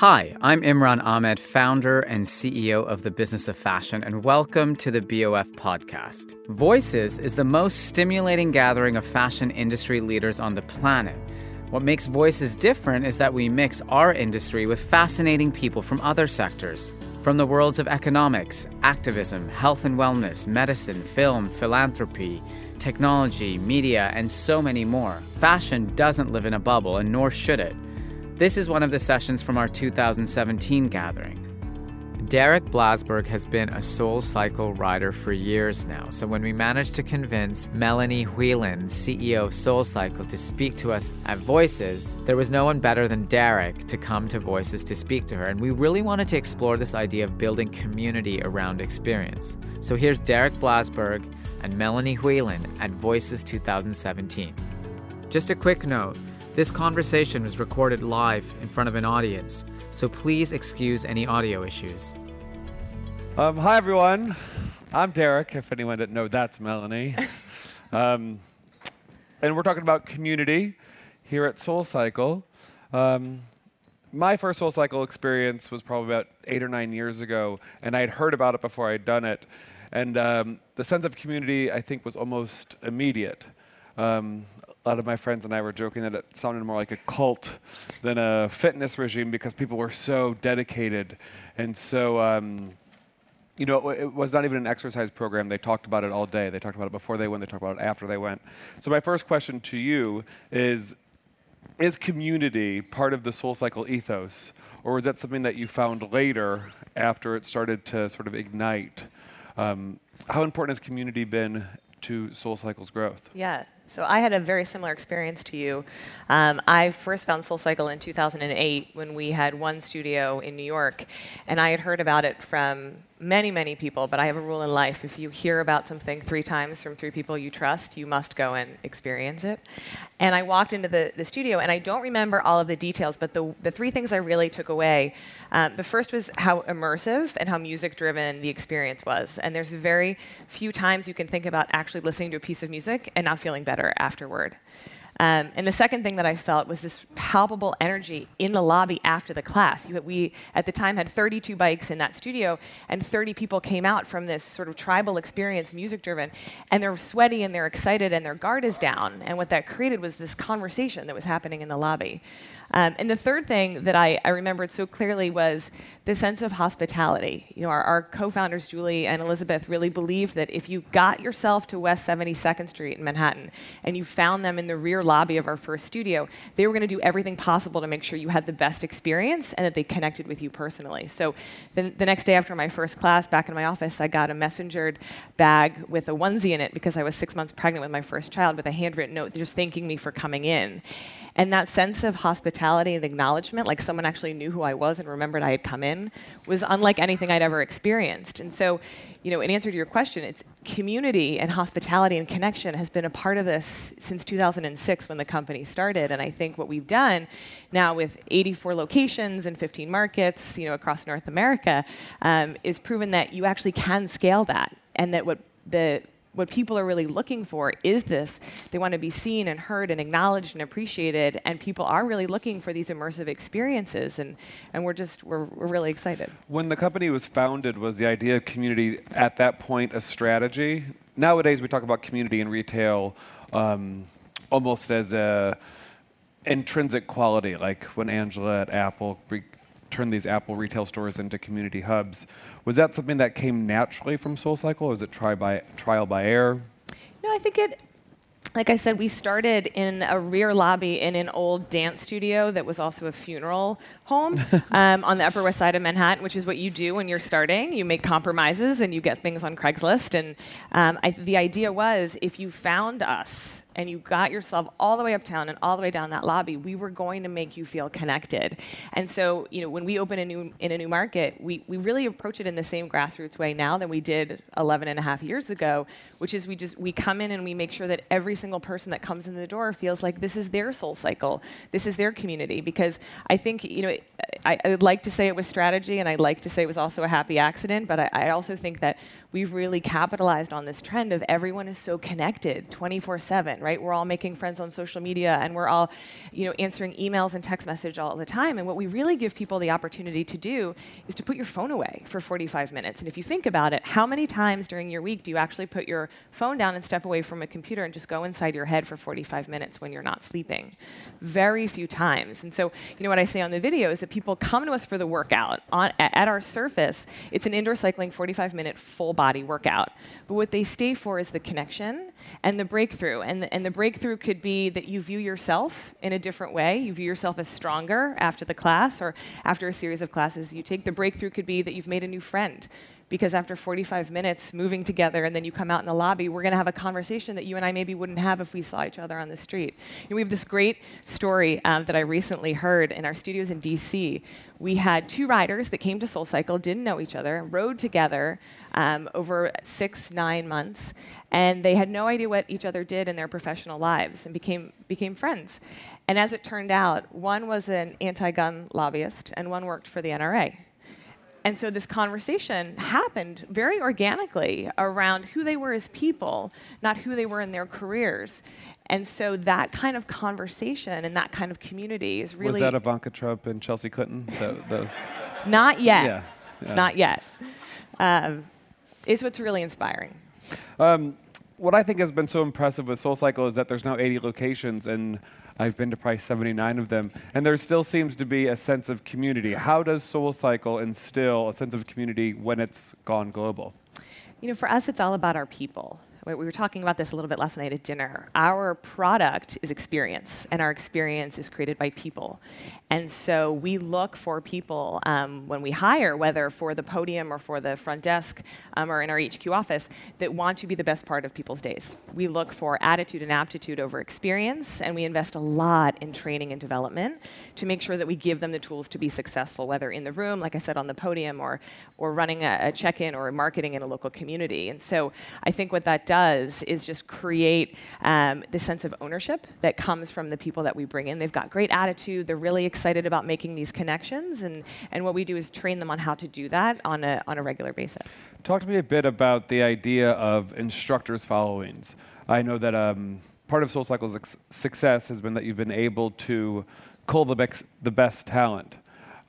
Hi, I'm Imran Ahmed, founder and CEO of the Business of Fashion, and welcome to the BOF podcast. Voices is the most stimulating gathering of fashion industry leaders on the planet. What makes Voices different is that we mix our industry with fascinating people from other sectors. From the worlds of economics, activism, health and wellness, medicine, film, philanthropy, technology, media, and so many more. Fashion doesn't live in a bubble, and nor should it. This is one of the sessions from our 2017 gathering. Derek Blasberg has been a Soul Cycle rider for years now, so when we managed to convince Melanie Whelan, CEO of Soul Cycle, to speak to us at Voices, there was no one better than Derek to come to Voices to speak to her, and we really wanted to explore this idea of building community around experience. So here's Derek Blasberg and Melanie Whelan at Voices 2017. Just a quick note this conversation was recorded live in front of an audience, so please excuse any audio issues. Um, hi, everyone. I'm Derek, if anyone didn't know, that's Melanie. um, and we're talking about community here at Soul Cycle. Um, my first Soul Cycle experience was probably about eight or nine years ago, and I had heard about it before I'd done it. And um, the sense of community, I think, was almost immediate. Um, a lot of my friends and I were joking that it sounded more like a cult than a fitness regime because people were so dedicated and so. Um, you know, it was not even an exercise program. They talked about it all day. They talked about it before they went. They talked about it after they went. So my first question to you is: Is community part of the Soul Cycle ethos, or is that something that you found later after it started to sort of ignite? Um, how important has community been to Soul Cycle's growth? Yeah, so I had a very similar experience to you. Um, I first found Soul Cycle in 2008 when we had one studio in New York, and I had heard about it from many, many people. But I have a rule in life: if you hear about something three times from three people you trust, you must go and experience it. And I walked into the, the studio, and I don't remember all of the details, but the the three things I really took away. Um, the first was how immersive and how music-driven the experience was. And there's very few times you can think about actually listening to a piece of music and not feeling better afterward. Um, and the second thing that I felt was this palpable energy in the lobby after the class. We, at the time, had 32 bikes in that studio, and 30 people came out from this sort of tribal experience, music driven, and they're sweaty and they're excited and their guard is down. And what that created was this conversation that was happening in the lobby. Um, and the third thing that I, I, remembered so clearly was the sense of hospitality. You know, our, our, co-founders, Julie and Elizabeth, really believed that if you got yourself to West 72nd Street in Manhattan and you found them in the rear lobby of our first studio, they were going to do everything possible to make sure you had the best experience and that they connected with you personally. So the, the next day after my first class, back in my office, I got a messengered bag with a onesie in it because I was six months pregnant with my first child with a handwritten note just thanking me for coming in. And that sense of hospitality and acknowledgement, like someone actually knew who I was and remembered I had come in, was unlike anything I'd ever experienced. And so, you know, in answer to your question, it's community and hospitality and connection has been a part of this since 2006 when the company started. And I think what we've done now with 84 locations and 15 markets, you know, across North America, um, is proven that you actually can scale that, and that what the what people are really looking for is this. They want to be seen and heard and acknowledged and appreciated, and people are really looking for these immersive experiences, and, and we're just, we're, we're really excited. When the company was founded, was the idea of community at that point a strategy? Nowadays, we talk about community in retail um, almost as a intrinsic quality, like when Angela at Apple turn these Apple retail stores into community hubs. Was that something that came naturally from SoulCycle, or was it try by, trial by error? No, I think it, like I said, we started in a rear lobby in an old dance studio that was also a funeral home um, on the Upper West Side of Manhattan, which is what you do when you're starting. You make compromises and you get things on Craigslist. And um, I, the idea was if you found us, and you got yourself all the way uptown and all the way down that lobby, we were going to make you feel connected. And so, you know, when we open a new in a new market, we, we really approach it in the same grassroots way now than we did 11 and a half years ago, which is we just we come in and we make sure that every single person that comes in the door feels like this is their soul cycle, this is their community. Because I think, you know, I, I would like to say it was strategy, and I'd like to say it was also a happy accident, but I, I also think that we've really capitalized on this trend of everyone is so connected 24/7, right? We're all making friends on social media and we're all, you know, answering emails and text message all the time. And what we really give people the opportunity to do is to put your phone away for 45 minutes. And if you think about it, how many times during your week do you actually put your phone down and step away from a computer and just go inside your head for 45 minutes when you're not sleeping? Very few times. And so, you know, what I say on the video is that people come to us for the workout. On, at our surface, it's an indoor cycling 45 minute full body workout. But what they stay for is the connection and the breakthrough. And the, and the breakthrough could be that you view yourself in a different way. You view yourself as stronger after the class or after a series of classes you take. The breakthrough could be that you've made a new friend because after 45 minutes moving together and then you come out in the lobby, we're going to have a conversation that you and I maybe wouldn't have if we saw each other on the street. We have this great story um, that I recently heard in our studios in DC. We had two riders that came to SoulCycle, didn't know each other, rode together um, over six, nine months, and they had no idea what each other did in their professional lives and became, became friends. And as it turned out, one was an anti gun lobbyist and one worked for the NRA. And so this conversation happened very organically around who they were as people, not who they were in their careers. And so that kind of conversation and that kind of community is really. Was that Ivanka Trump and Chelsea Clinton? those? Not yet. Yeah, yeah. Not yet. Um, is what's really inspiring. Um, what I think has been so impressive with SoulCycle is that there's now 80 locations and I've been to probably 79 of them, and there still seems to be a sense of community. How does SoulCycle instill a sense of community when it's gone global? You know, for us, it's all about our people. We were talking about this a little bit last night at dinner. Our product is experience, and our experience is created by people. And so we look for people um, when we hire, whether for the podium or for the front desk um, or in our HQ office, that want to be the best part of people's days. We look for attitude and aptitude over experience, and we invest a lot in training and development to make sure that we give them the tools to be successful, whether in the room, like I said, on the podium, or, or running a, a check in or marketing in a local community. And so I think what that does is just create um, the sense of ownership that comes from the people that we bring in. They've got great attitude, they're really excited about making these connections, and, and what we do is train them on how to do that on a, on a regular basis. Talk to me a bit about the idea of instructors' followings. I know that um, part of SoulCycle's ex- success has been that you've been able to cull the, bex- the best talent.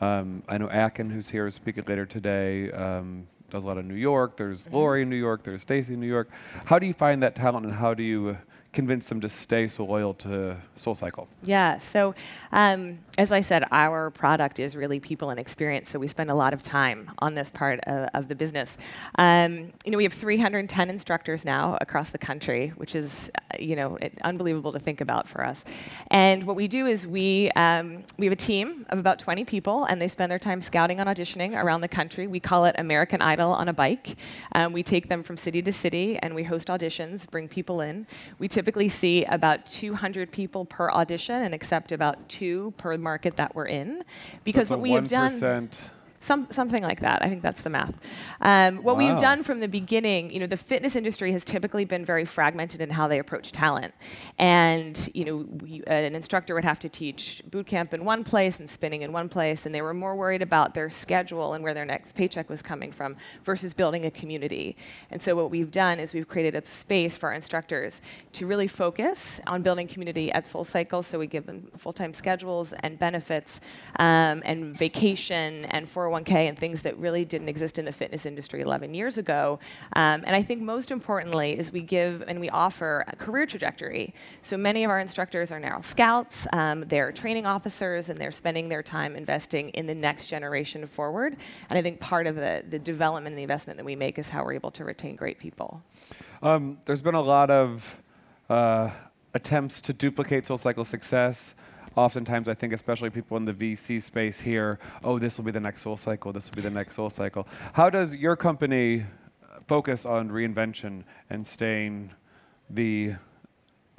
Um, I know Akin, who's here, is speaking later today. Um, does a lot of New York. There's mm-hmm. Lori in New York. There's Stacy in New York. How do you find that talent, and how do you convince them to stay so loyal to SoulCycle? Yeah, so um, as I said, our product is really people and experience, so we spend a lot of time on this part of, of the business. Um, you know, we have 310 instructors now across the country, which is, uh, you know, it, unbelievable to think about for us. And what we do is we, um, we have a team of about 20 people, and they spend their time scouting and auditioning around the country. We call it American Idol on a bike. Um, we take them from city to city, and we host auditions, bring people in. We typically see about 200 people per audition and accept about two per market that we're in. Because what we have done. Some, something like that. I think that's the math. Um, what wow. we've done from the beginning, you know, the fitness industry has typically been very fragmented in how they approach talent. And, you know, we, uh, an instructor would have to teach boot camp in one place and spinning in one place, and they were more worried about their schedule and where their next paycheck was coming from versus building a community. And so what we've done is we've created a space for our instructors to really focus on building community at SoulCycle. So we give them full-time schedules and benefits um, and vacation and for 401k and things that really didn't exist in the fitness industry 11 years ago. Um, and I think most importantly is we give and we offer a career trajectory. So many of our instructors are now scouts, um, they're training officers, and they're spending their time investing in the next generation forward. And I think part of the, the development and the investment that we make is how we're able to retain great people. Um, there's been a lot of uh, attempts to duplicate SoulCycle success oftentimes I think, especially people in the VC space here, oh, this will be the next soul cycle, this will be the next soul cycle. How does your company focus on reinvention and staying the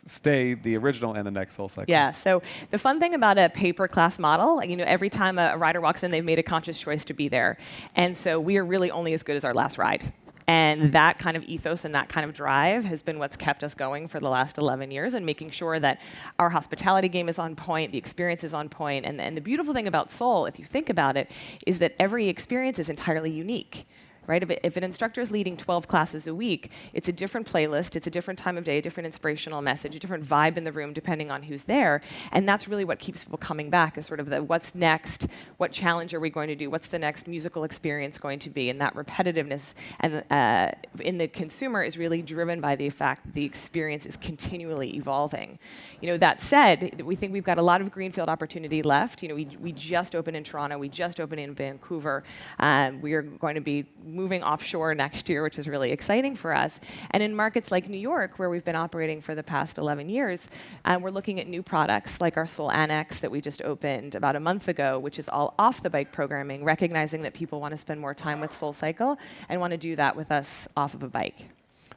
stay the original and the next whole SoulCycle. Yeah. So the fun thing about a pay-per-class model, you know, every time a rider walks in, they've made a conscious choice to be there, and so we are really only as good as our last ride. And that kind of ethos and that kind of drive has been what's kept us going for the last 11 years and making sure that our hospitality game is on point, the experience is on point. And, and the beautiful thing about Soul, if you think about it, is that every experience is entirely unique right? If, if, an instructor is leading 12 classes a week, it's a different playlist, it's a different time of day, a different inspirational message, a different vibe in the room depending on who's there. And that's really what keeps people coming back is sort of the what's next, what challenge are we going to do, what's the next musical experience going to be, and that repetitiveness and uh, in the consumer is really driven by the fact that the experience is continually evolving. You know, that said, we think we've got a lot of greenfield opportunity left. You know, we, we just opened in Toronto, we just opened in Vancouver. Um, we are going to be moving offshore next year, which is really exciting for us. And in markets like New York, where we've been operating for the past 11 years, um, we're looking at new products like our Soul Annex that we just opened about a month ago, which is all off the bike programming, recognizing that people want to spend more time with Soul Cycle and want to do that with us off of a bike.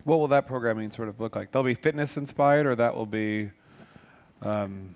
What will that programming sort of look like? They'll be fitness inspired, or that will be um,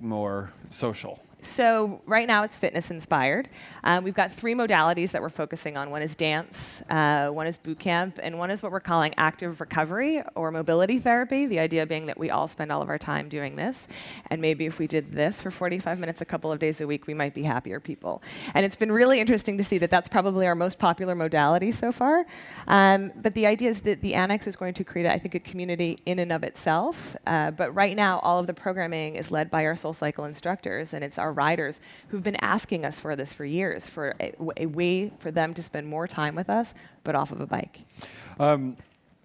more social? So right now it's fitness inspired. Um, we've got three modalities that we're focusing on. One is dance, uh, one is boot camp, and one is what we're calling active recovery or mobility therapy. The idea being that we all spend all of our time doing this, and maybe if we did this for 45 minutes a couple of days a week, we might be happier people. And it's been really interesting to see that that's probably our most popular modality so far. Um, but the idea is that the annex is going to create, I think, a community in and of itself. Uh, but right now, all of the programming is led by our Soul Cycle instructors, and it's our riders who've been asking us for this for years, for a, a way for them to spend more time with us, but off of a bike. Um,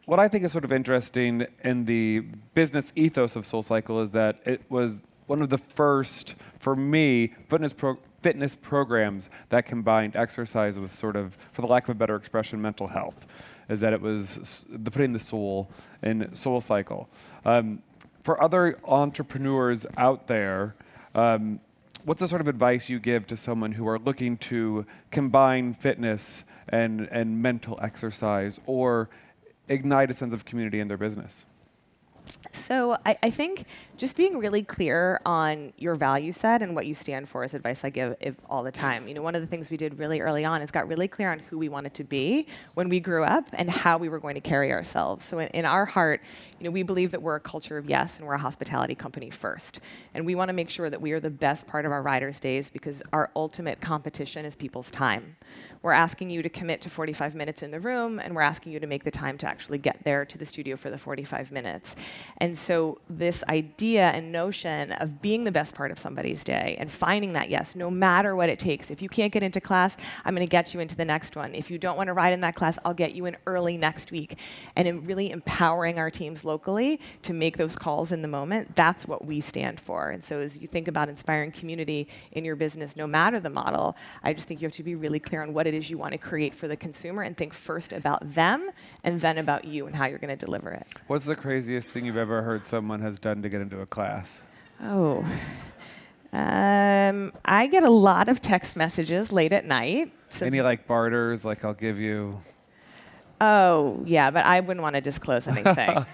what I think is sort of interesting in the business ethos of SoulCycle is that it was one of the first, for me, fitness pro- fitness programs that combined exercise with sort of, for the lack of a better expression, mental health. Is that it was the putting the soul in SoulCycle. Um, for other entrepreneurs out there, um, what's the sort of advice you give to someone who are looking to combine fitness and, and mental exercise or ignite a sense of community in their business? So I, I, think just being really clear on your value set and what you stand for is advice I give all the time. You know, one of the things we did really early on is got really clear on who we wanted to be when we grew up and how we were going to carry ourselves. So in, in our heart, you know, we believe that we're a culture of yes and we're a hospitality company first. And we want to make sure that we are the best part of our riders' days because our ultimate competition is people's time. We're asking you to commit to 45 minutes in the room, and we're asking you to make the time to actually get there to the studio for the 45 minutes. And so, this idea and notion of being the best part of somebody's day and finding that yes, no matter what it takes. If you can't get into class, I'm going to get you into the next one. If you don't want to ride in that class, I'll get you in early next week. And in really empowering our teams locally to make those calls in the moment, that's what we stand for. And so, as you think about inspiring community in your business, no matter the model, I just think you have to be really clear on what it is you want to create for the consumer and think first about them and then about you and how you're going to deliver it. What's the craziest thing you've ever heard someone has done to get into a class? Oh. Um, I get a lot of text messages late at night. So Any like barters, like I'll give you. Oh yeah, but I wouldn't want to disclose anything.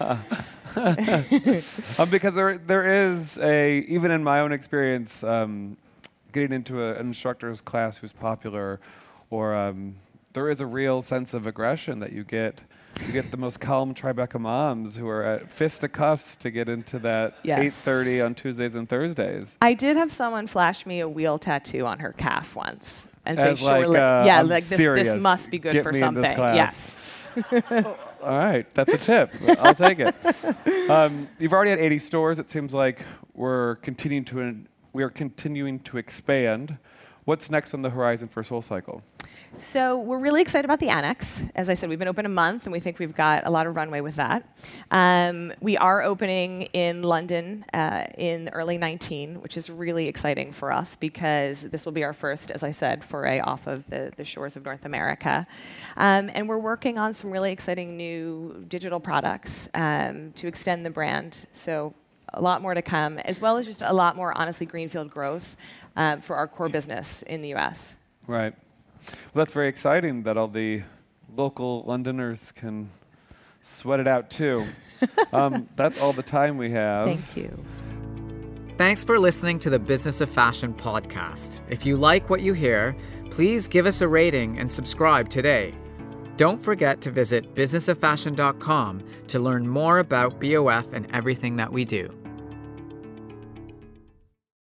um, because there there is a even in my own experience, um, getting into a, an instructor's class who's popular or um, there is a real sense of aggression that you get. You get the most calm Tribeca moms who are at fisticuffs to cuffs to get into that yes. 8:30 on Tuesdays and Thursdays. I did have someone flash me a wheel tattoo on her calf once and As say, like, "Surely, uh, yeah, I'm like this, this must be good get for me something." Yes. all right, that's a tip. I'll take it. Um, you've already had 80 stores. It seems like we're continuing to we are continuing to expand. What's next on the horizon for SoulCycle? So we're really excited about the annex. As I said, we've been open a month, and we think we've got a lot of runway with that. Um, we are opening in London uh, in early 19, which is really exciting for us because this will be our first, as I said, foray off of the, the shores of North America. Um, and we're working on some really exciting new digital products um, to extend the brand. So a lot more to come, as well as just a lot more, honestly, greenfield growth uh, for our core business in the U.S. Right. Well, that's very exciting that all the local Londoners can sweat it out too. um, that's all the time we have. Thank you. Thanks for listening to the Business of Fashion podcast. If you like what you hear, please give us a rating and subscribe today. Don't forget to visit businessoffashion.com to learn more about BOF and everything that we do.